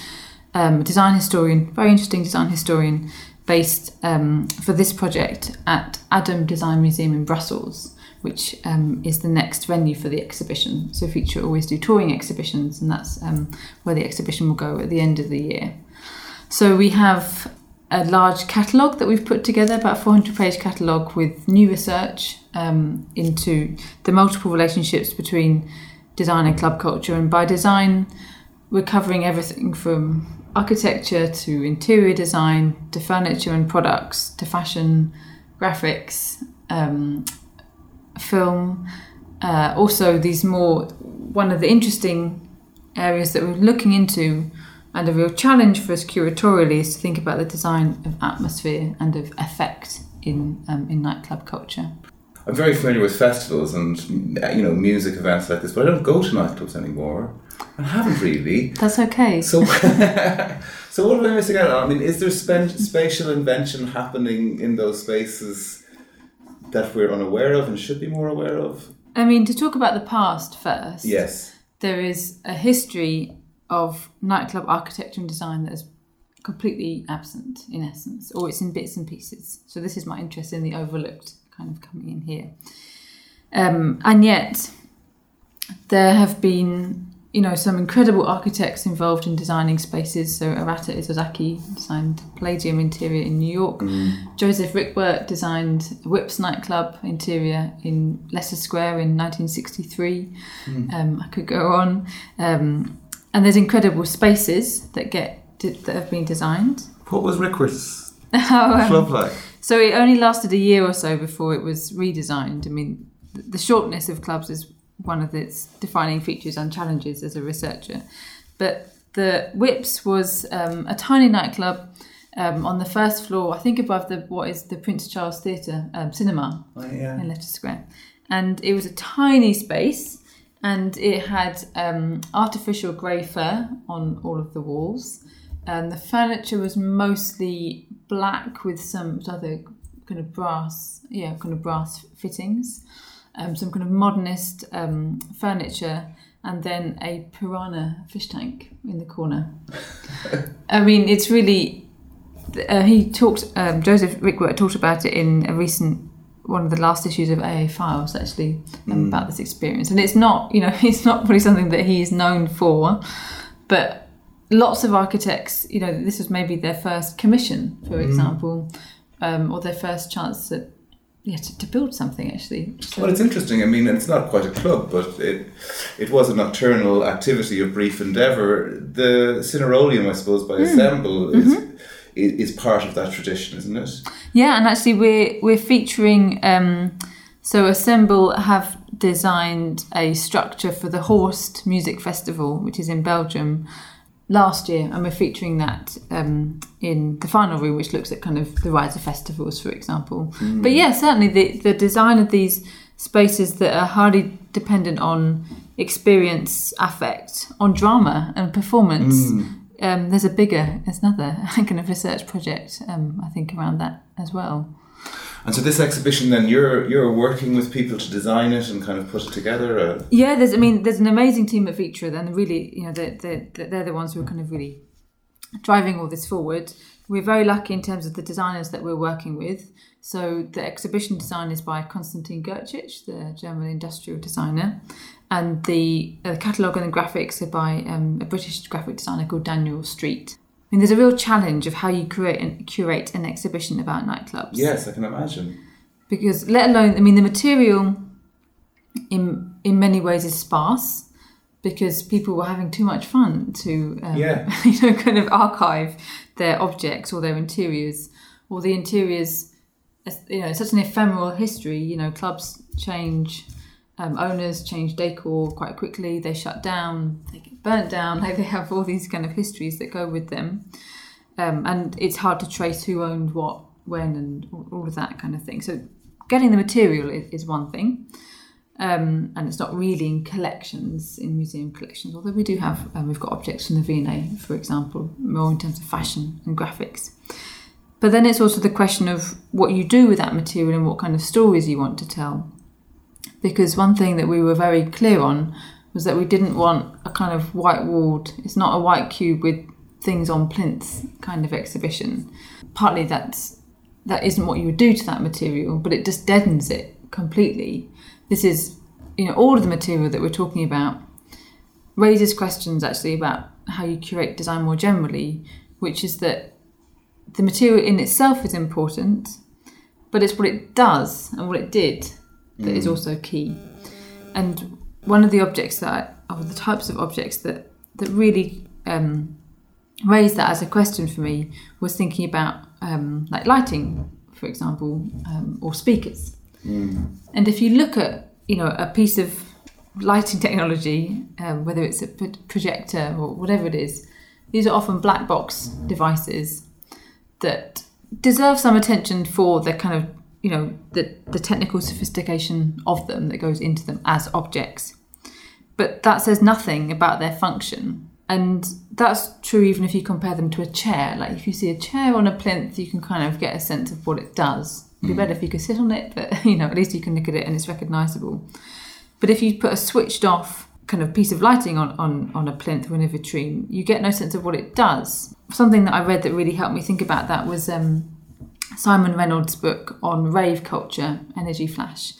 um, a design historian, very interesting design historian, based um, for this project at Adam Design Museum in Brussels which um, is the next venue for the exhibition. So Vitra always do touring exhibitions, and that's um, where the exhibition will go at the end of the year. So we have a large catalogue that we've put together, about 400 page catalogue with new research um, into the multiple relationships between design and club culture. And by design, we're covering everything from architecture to interior design to furniture and products to fashion, graphics, um, film, uh, also these more one of the interesting areas that we're looking into and a real challenge for us curatorially is to think about the design of atmosphere and of effect in um, in nightclub culture. I'm very familiar with festivals and you know music events like this, but I don't go to nightclubs anymore. I haven't really. That's okay. So, so what am I missing out on? I mean, is there spatial invention happening in those spaces that we're unaware of and should be more aware of? I mean, to talk about the past first. Yes. There is a history of nightclub architecture and design that is completely absent in essence, or it's in bits and pieces. So this is my interest in the overlooked kind of coming in here. Um, and yet, there have been you know some incredible architects involved in designing spaces. So Arata Isozaki designed Palladium interior in New York. Mm. Joseph Rykwert designed Whips nightclub interior in Leicester Square in 1963. Mm. Um, I could go on. Um, and there's incredible spaces that get that have been designed. What was Rykwert's How, um, club like? so it only lasted a year or so before it was redesigned. I mean, the shortness of clubs is one of its defining features and challenges as a researcher. But the Whips was um, a tiny nightclub um, on the first floor, I think above the what is the Prince Charles Theatre um, cinema Oh, yeah. in Leicester Square. And it was a tiny space and it had um, artificial grey fur on all of the walls. And the furniture was mostly black with some other kind of brass, yeah, kind of brass fittings, um, some kind of modernist um, furniture, and then a piranha fish tank in the corner. I mean, it's really. Uh, he talked. Um, Joseph Rykwert talked about it in a recent one of the last issues of AA Files, actually, um, about this experience. And it's not, you know, it's not really something that he is known for, but lots of architects, you know, this was maybe their first commission, for example, um, or their first chance to, yeah, to, to build something actually. So, Well, it's interesting. I mean, it's not quite a club, but it it was a nocturnal activity, a brief endeavour. The Cineroleum, I suppose, by Assemble is, is is part of that tradition, isn't it? Yeah, and actually we're we're featuring um, so Assemble have designed a structure for the Horst Music Festival, which is in Belgium, last year, and we're featuring that um, in the final room, which looks at kind of the rise of festivals, for example. But yeah, certainly the the design of these spaces that are highly dependent on experience, affect, on drama and performance. Um, there's a bigger, there's another kind of research project, um, I think, around that as well. And so this exhibition, then you're you're working with people to design it and kind of put it together. Uh, Yeah, there's, I mean, there's an amazing team at Vitra, and really, you know, they're, they're, they're the ones who are kind of really driving all this forward. We're very lucky in terms of the designers that we're working with. So the exhibition design is by Konstantin Grcic, the German industrial designer, and the uh, catalogue and the graphics are by um, a British graphic designer called Daniel Streat. Mean, there's a real challenge of how you create and curate an exhibition about nightclubs yes, I can imagine. because let alone I mean the material in in many ways is sparse because people were having too much fun to um, Yeah. you know kind of archive their objects or their interiors or the interiors you know such an ephemeral history you know clubs change um, owners change decor quite quickly they shut down they get burnt down like they have all these kind of histories that go with them. Um, and it's hard to trace who owned what when and all- of that kind of thing. So getting the material is, is one thing um, and it's not really in collections in museum collections although we do have um, we've got objects from the V&A for example more in terms of fashion and graphics. But then it's also the question of what you do with that material and what kind of stories you want to tell because one thing that we were very clear on was that we didn't want a kind of white walled it's not a white cube with things on plinths kind of exhibition. Partly that's that isn't what you would do to that material but it just deadens it completely. This is you know all of the material that we're talking about raises questions actually about how you curate design more generally which is that the material in itself is important but it's what it does and what it did that is also key. And one of the objects that I, or the types of objects that that really um, raised that as a question for me was thinking about um, like lighting for example um, or speakers. And if you look at you know, a piece of lighting technology, um, whether it's a projector or whatever it is, these are often black box devices that deserve some attention for the kind of you know the the technical sophistication of them that goes into them as objects. But that says nothing about their function. And that's true even if you compare them to a chair. Like if you see a chair on a plinth you can kind of get a sense of what it does. It'd be better if you could sit on it but you know at least you can look at it and it's recognizable. But if you put a switched off kind of piece of lighting on, on, on a plinth or in a vitrine, you get no sense of what it does. Something that I read that really helped me think about that was um, Simon Reynolds' book on rave culture, Energy Flash.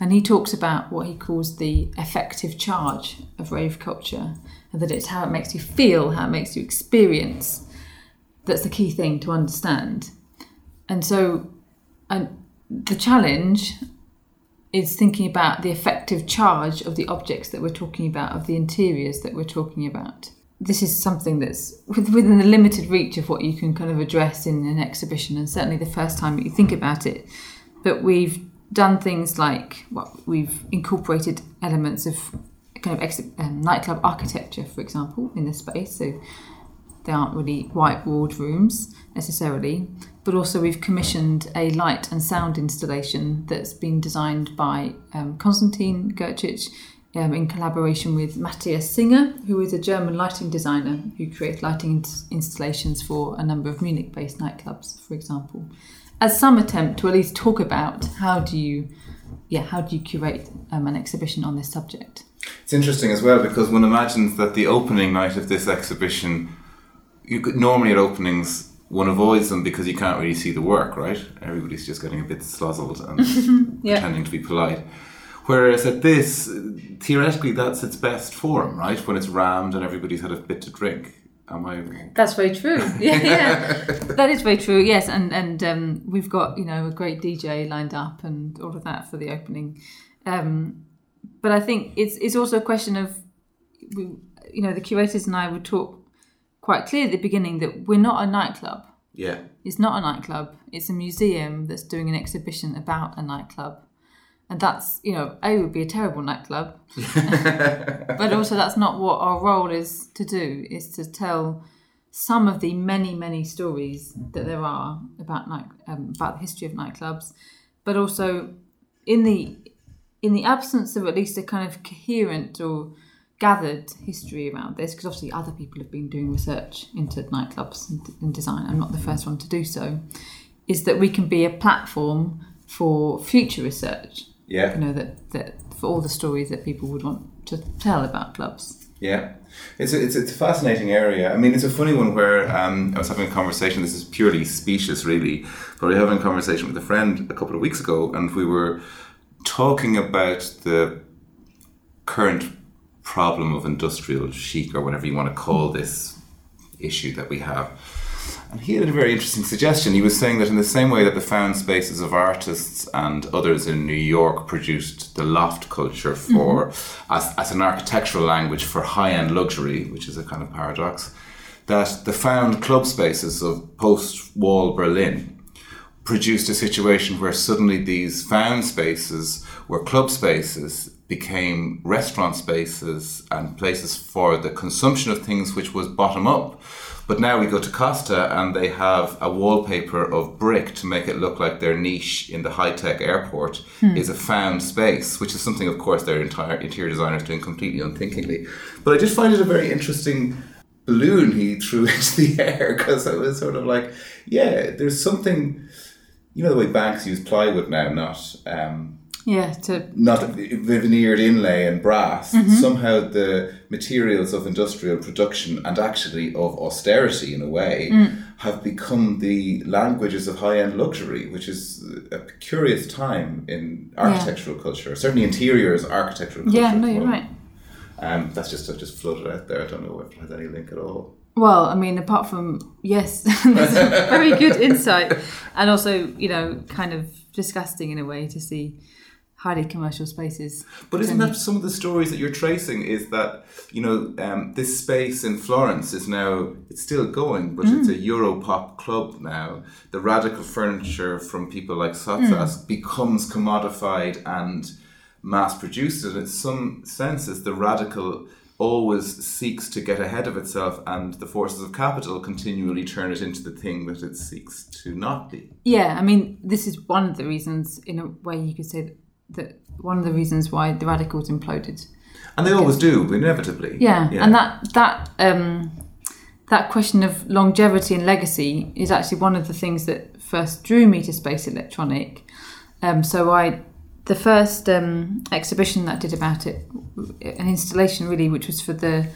And he talks about what he calls the effective charge of rave culture, and that it's how it makes you feel, how it makes you experience. That's the key thing to understand. And so, and the challenge is thinking about the effective charge of the objects that we're talking about, of the interiors that we're talking about. This is something that's within the limited reach of what you can kind of address in an exhibition, and certainly the first time that you think about it. But we've done things like well, we've incorporated elements of kind of ex- um, nightclub architecture, for example, in the space. So they aren't really white walled rooms necessarily, but also we've commissioned a light and sound installation that's been designed by um, Konstantin Grcic um, in collaboration with Matthias Singer, who is a German lighting designer who creates lighting ins- installations for a number of Munich based nightclubs, for example. As some attempt to at least talk about how do you, yeah, how do you curate um, an exhibition on this subject? It's interesting as well because one imagines that the opening night of this exhibition, you could normally at openings one avoids them because you can't really see the work, right? Everybody's just getting a bit slozzled and Yeah. pretending to be polite. Whereas at this, theoretically, that's its best form, right? When it's rammed and everybody's had a bit to drink. Am I? That's very true. Yeah, yeah. that is very true. Yes, and and um, we've got you know a great DJ lined up and all of that for the opening. Um, but I think it's it's also a question of we, you know the curators and I would talk quite clear at the beginning that we're not a nightclub. Yeah. It's not a nightclub. It's a museum that's doing an exhibition about a nightclub. And that's, you know, A would be a terrible nightclub. but also that's not what our role is to do, is to tell some of the many, many stories that there are about night um, about the history of nightclubs. But also in the in the absence of at least a kind of coherent or gathered history around this, because obviously other people have been doing research into nightclubs and, and design. I'm not the first one to do so. Is that we can be a platform for future research. Yeah. You know that that for all the stories that people would want to tell about clubs. Yeah, it's a, it's, a, it's a fascinating area. I mean, it's a funny one where um, I was having a conversation. This is purely specious, really, but we were having a conversation with a friend a couple of weeks ago, and we were talking about the current problem of industrial chic, or whatever you want to call this issue that we have. And he had a very interesting suggestion. He was saying that in the same way that the found spaces of artists and others in New York produced the loft culture for mm-hmm. as, as an architectural language for high-end luxury, which is a kind of paradox, that the found club spaces of post-wall Berlin produced a situation where suddenly these found spaces were club spaces became restaurant spaces and places for the consumption of things which was bottom up but now we go to Costa and they have a wallpaper of brick to make it look like their niche in the high tech airport is a found space, which is something, of course, their entire interior designer is doing completely unthinkingly. But I just find it a very interesting balloon he threw into the air because it was sort of like, yeah, there's something, you know, the way banks use plywood now, not. Um, Yeah, to not veneered inlay and brass, somehow the materials of industrial production and actually of austerity in a way have become the languages of high end luxury, which is a curious time in architectural culture, certainly interiors architectural culture. yeah, no, you're right. Um, that's just I've just floated out there. I don't know if it has any link at all. Well, I mean, apart from yes, that's a very good insight, and also you know, kind of disgusting in a way to see highly commercial spaces. But isn't that some of the stories that you're tracing? Is that you know um, this space in Florence is now it's still going, but it's a Europop club now. The radical furniture from people like Sottsass becomes commodified and mass produced and In some senses, the radical always seeks to get ahead of itself, and the forces of capital continually turn it into the thing that it seeks to not be. Yeah, I mean, this is one of the reasons, in a way, you could say that, one of the reasons why the radicals imploded. And they always do, inevitably. Yeah, and that that um, that question of longevity and legacy is actually one of the things that first drew me to space electronic. Um, so I, the first um, exhibition that I did about it, an installation really, which was for the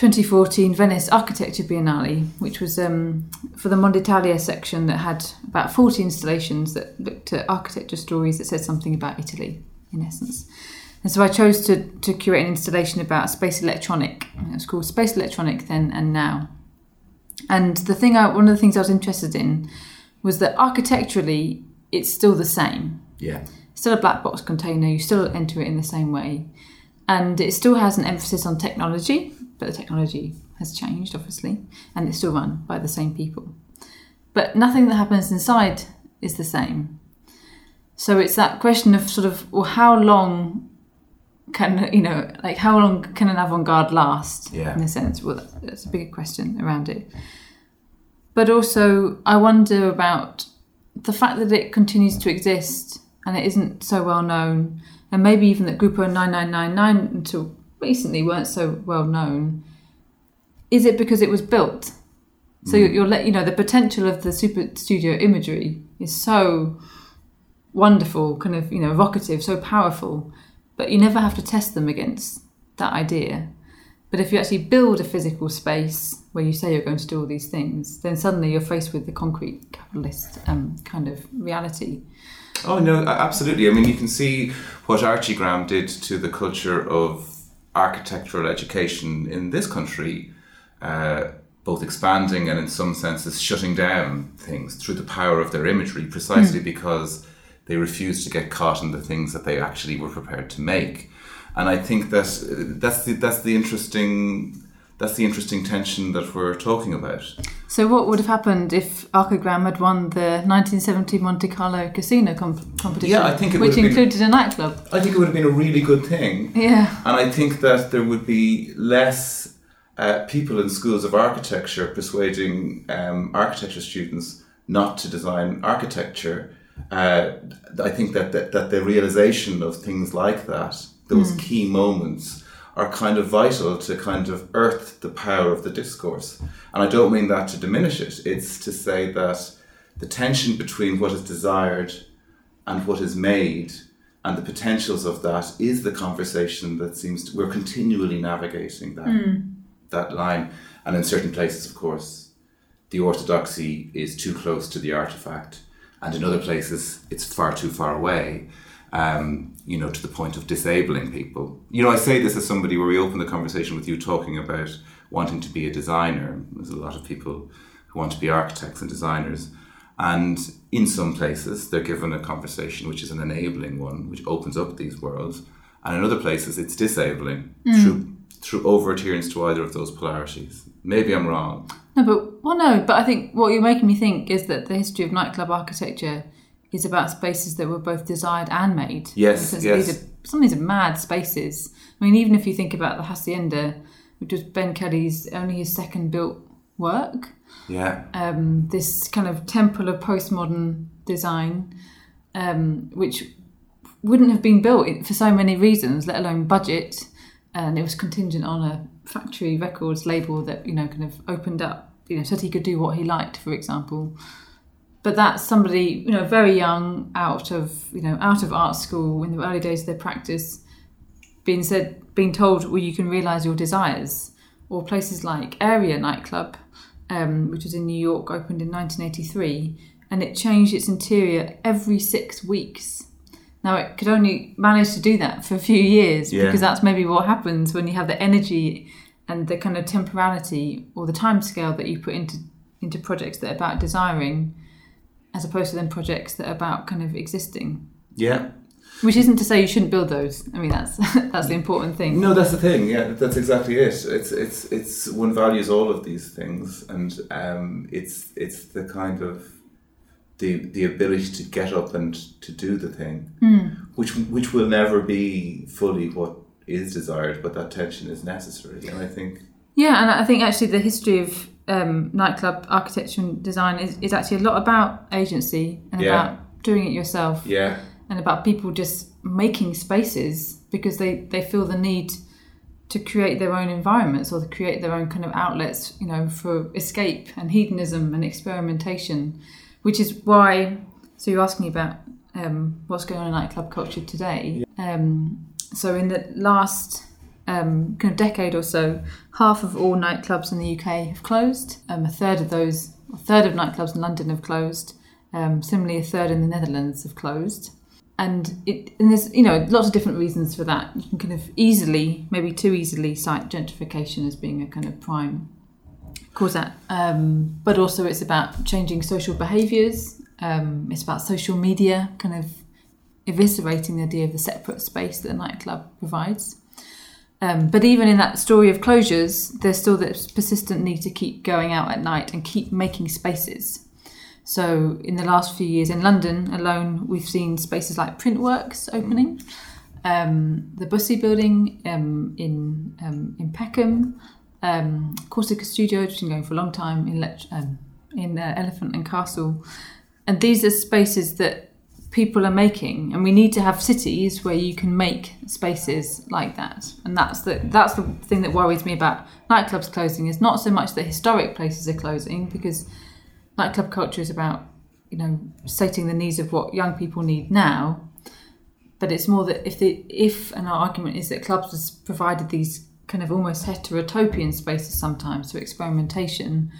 2014 Venice Architecture Biennale, which was um, for the Monditalia section that had about 40 installations that looked at architecture stories that said something about Italy, in essence. And so I chose to, to curate an installation about space electronic. It was called Space Electronic then and now. And the thing, I, one of the things I was interested in was that architecturally, it's still the same. Yeah. Still a black box container, you still enter it in the same way. And it still has an emphasis on technology, but the technology has changed, obviously, and it's still run by the same people. But nothing that happens inside is the same. So it's that question of sort of, well, how long can you know like how long can an avant-garde last Yeah. in a sense well that's a bigger question around it but also i wonder about the fact that it continues to exist and it isn't so well known and maybe even that Gruppo 9999 until recently weren't so well known is it because it was built so you're, you're let you know the potential of the Superstudio imagery is so wonderful kind of you know evocative so powerful but you never have to test them against that idea. But if you actually build a physical space where you say you're going to do all these things, then suddenly you're faced with the concrete capitalist um, kind of reality. Oh no, absolutely. I mean, you can see what Archigram did to the culture of architectural education in this country, uh, both expanding and in some senses shutting down things through the power of their imagery, precisely because they refused to get caught in the things that they actually were prepared to make. And I think that uh, that's the that's the interesting that's the interesting tension that we're talking about. So, what would have happened if Archigram had won the 1970 Monte Carlo casino comp- competition? Yeah, I think it which would have been- included a nightclub. I think it would have been a really good thing. Yeah, And I think that there would be less uh, people in schools of architecture persuading um, architecture students not to design architecture. Uh, I think that, that, that the realization of things like that, those key moments, are kind of vital to kind of earth the power of the discourse. And I don't mean that to diminish it, it's to say that the tension between what is desired and what is made and the potentials of that is the conversation that seems to, we're continually navigating that hmm. that line. And in certain places of course the orthodoxy is too close to the artifact. And in other places it's far too far away um, you know to the point of disabling people you know I say this as somebody where we opened the conversation with you talking about wanting to be a designer there's a lot of people who want to be architects and designers and in some places, they're given a conversation which is an enabling one, which opens up these worlds. And in other places, it's disabling through, through over adherence to either of those polarities. Maybe I'm wrong. no, but well, no, but I think what you're making me think is that the history of nightclub architecture is about spaces that were both desired and made. Yes, Because yes. These are, some of these are mad spaces. I mean, even if you think about the hacienda, which was Ben Kelly's only his second built work, Yeah. um, this kind of temple of postmodern design, um, which wouldn't have been built for so many reasons, let alone budget, and it was contingent on a factory records label that you know kind of opened up, you know, so that he could do what he liked, for example. But that's somebody you know very young, out of you know out of art school in the early days of their practice, being said, being told, well, you can realize your desires, or places like Area nightclub um, which was in New York, opened in 1983, and it changed its interior every six weeks. Now, it could only manage to do that for a few years Yeah. because that's maybe what happens when you have the energy and the kind of temporality or the time scale that you put into into projects that are about desiring, as opposed to then projects that are about kind of existing. Yeah. Which isn't to say you shouldn't build those. I mean, that's that's the important thing. No, that's the thing. Yeah, that's exactly it. It's it's it's one values all of these things, and um, it's it's the kind of the the ability to get up and to do the thing, Mm. which which will never be fully what is desired, but that tension is necessary, and I think Yeah, and I think actually the history of um, nightclub architecture and design is, is actually a lot about agency and Yeah. about doing it yourself yeah, and about people just making spaces because they, they feel the need to create their own environments or to create their own kind of outlets, you know, for escape and hedonism and experimentation, which is why. So you're asking me about um, what's going on in nightclub culture today. Um, so in the last um, kind of decade or so, half of all nightclubs in the UK have closed. Um, a third of those, a third of nightclubs in London have closed. Um, similarly, a third in the Netherlands have closed. And it and there's you know lots of different reasons for that. You can kind of easily, maybe too easily, cite gentrification as being a kind of prime cause that. Um, but also, it's about changing social behaviours. Um, it's about social media, kind of eviscerating the idea of the separate space that the nightclub provides. Um, but even in that story of closures, there's still this persistent need to keep going out at night and keep making spaces. So, in the last few years in London alone, we've seen spaces like Printworks opening, um, the Bussey building um, in um, in Peckham, um, Corsica Studio, which has been going for a long time in Lech- um, in uh, Elephant and Castle, and these are spaces that people are making, and we need to have cities where you can make spaces like that. And that's the that's the thing that worries me about nightclubs closing. Is not so much that historic places are closing because nightclub culture is about you know stating the needs of what young people need now but it's more that if the if and our argument is that clubs has provided these kind of almost heterotopian spaces sometimes for experimentation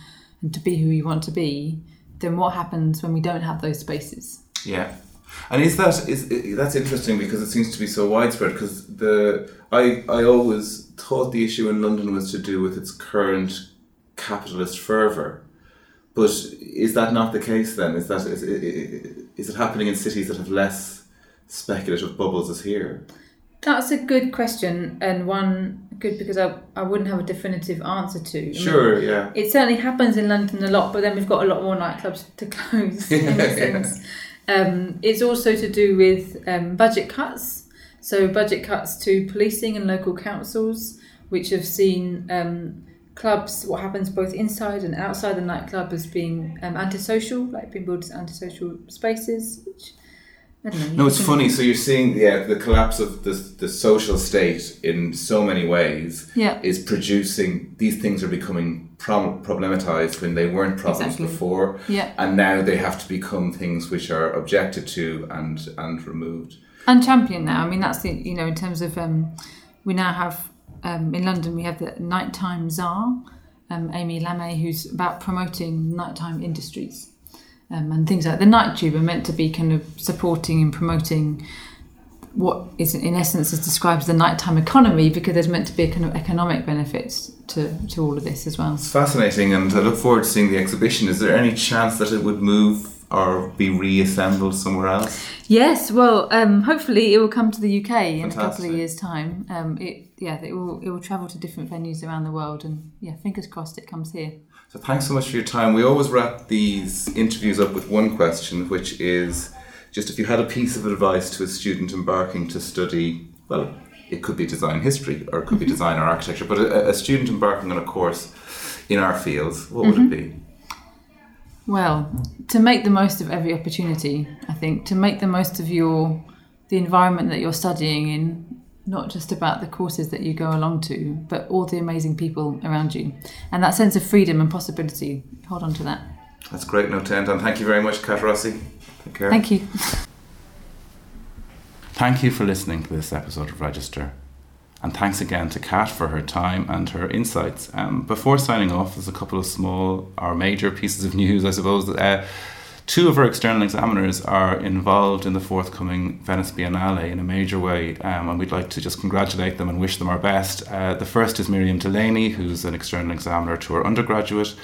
and to be who you want to be then what happens when we don't have those spaces Yeah, and is that is that's interesting because it seems to be so widespread. Because the I I always thought the issue in London was to do with its current capitalist fervor, but is that not the case? Then is that is, is it happening in cities that have less speculative bubbles as here? that's a good question and one good because I, I wouldn't have a definitive answer to I mean, Sure, yeah, It certainly happens in London a lot, but then we've got a lot more nightclubs to close sense. Um, it's also to do with um, budget cuts. So, budget cuts to policing and local councils, which have seen um, clubs, what happens both inside and outside the nightclub, as being um, antisocial, like being built as antisocial spaces. Which, know. No, it's funny. So you're seeing yeah the collapse of the the social state in so many ways Yeah. is producing these things are becoming prom- problematized when they weren't problems Exactly. before, Yeah. and now they have to become things which are objected to and and removed. and champion now. I mean, that's the you know in terms of um, we now have um, in London we have the nighttime czar, um, Amy Lamé, who's about promoting nighttime industries um, and things like the night tube are meant to be kind of supporting and promoting what is in essence is described as the nighttime economy because there's meant to be a kind of economic benefits to, to all of this as well. It's fascinating, and I look forward to seeing the exhibition. Is there any chance that it would move or be reassembled somewhere else? Yes, well, um, hopefully it will come to the UK in a couple of years' time. Um, it, yeah, it will it will travel to different venues around the world, and yeah, fingers crossed it comes here. So thanks so much for your time. We always wrap these interviews up with one question, which is just if you had a piece of advice to a student embarking to study, well, it could be design history or it could be mm-hmm. design or architecture, but a, a student embarking on a course in our fields, what would it mm-hmm. be? Well, to make the most of every opportunity, I think to make the most of your the environment that you're studying in, not just about the courses that you go along to, but all the amazing people around you, and that sense of freedom and possibility. Hold on to that. That's great note to end on. Thank you very much, Kat Rossi. Take care. Thank you. Thank you for listening to this episode of Register. And thanks again to Kat for her time and her insights. Um, before signing off, there's a couple of small or major pieces of news, I suppose. Uh, two of our external examiners are involved in the forthcoming Venice Biennale in a major way, um, and we'd like to just congratulate them and wish them our best. Uh, the first is Miriam Delaney, who's an external examiner to our undergraduate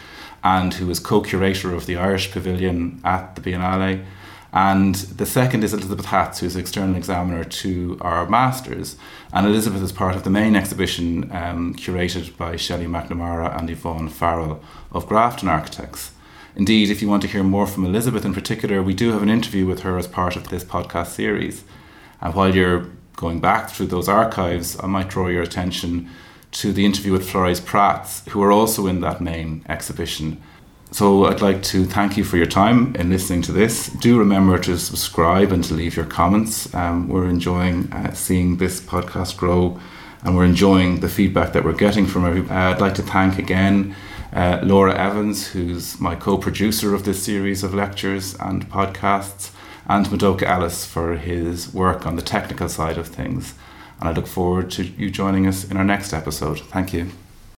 and who is co curator of the Irish Pavilion at the Biennale. And the second is Elizabeth Hatz, who's external examiner to our masters. And Elizabeth is part of the main exhibition um, curated by Shelley McNamara and Yvonne Farrell of Grafton Architects. Indeed, if you want to hear more from Elizabeth in particular, we do have an interview with her as part of this podcast series. And while you're going back through those archives, I might draw your attention to the interview with Flores Prats, who are also in that main exhibition. So I'd like to thank you for your time in listening to this. Do remember to subscribe and to leave your comments. Um, we're enjoying uh, seeing this podcast grow and we're enjoying the feedback that we're getting from everybody. Uh, I'd like to thank again uh, Laura Evans, who's my co producer of this series of lectures and podcasts, and Madoka Ellis for his work on the technical side of things. And I look forward to you joining us in our next episode. Thank you.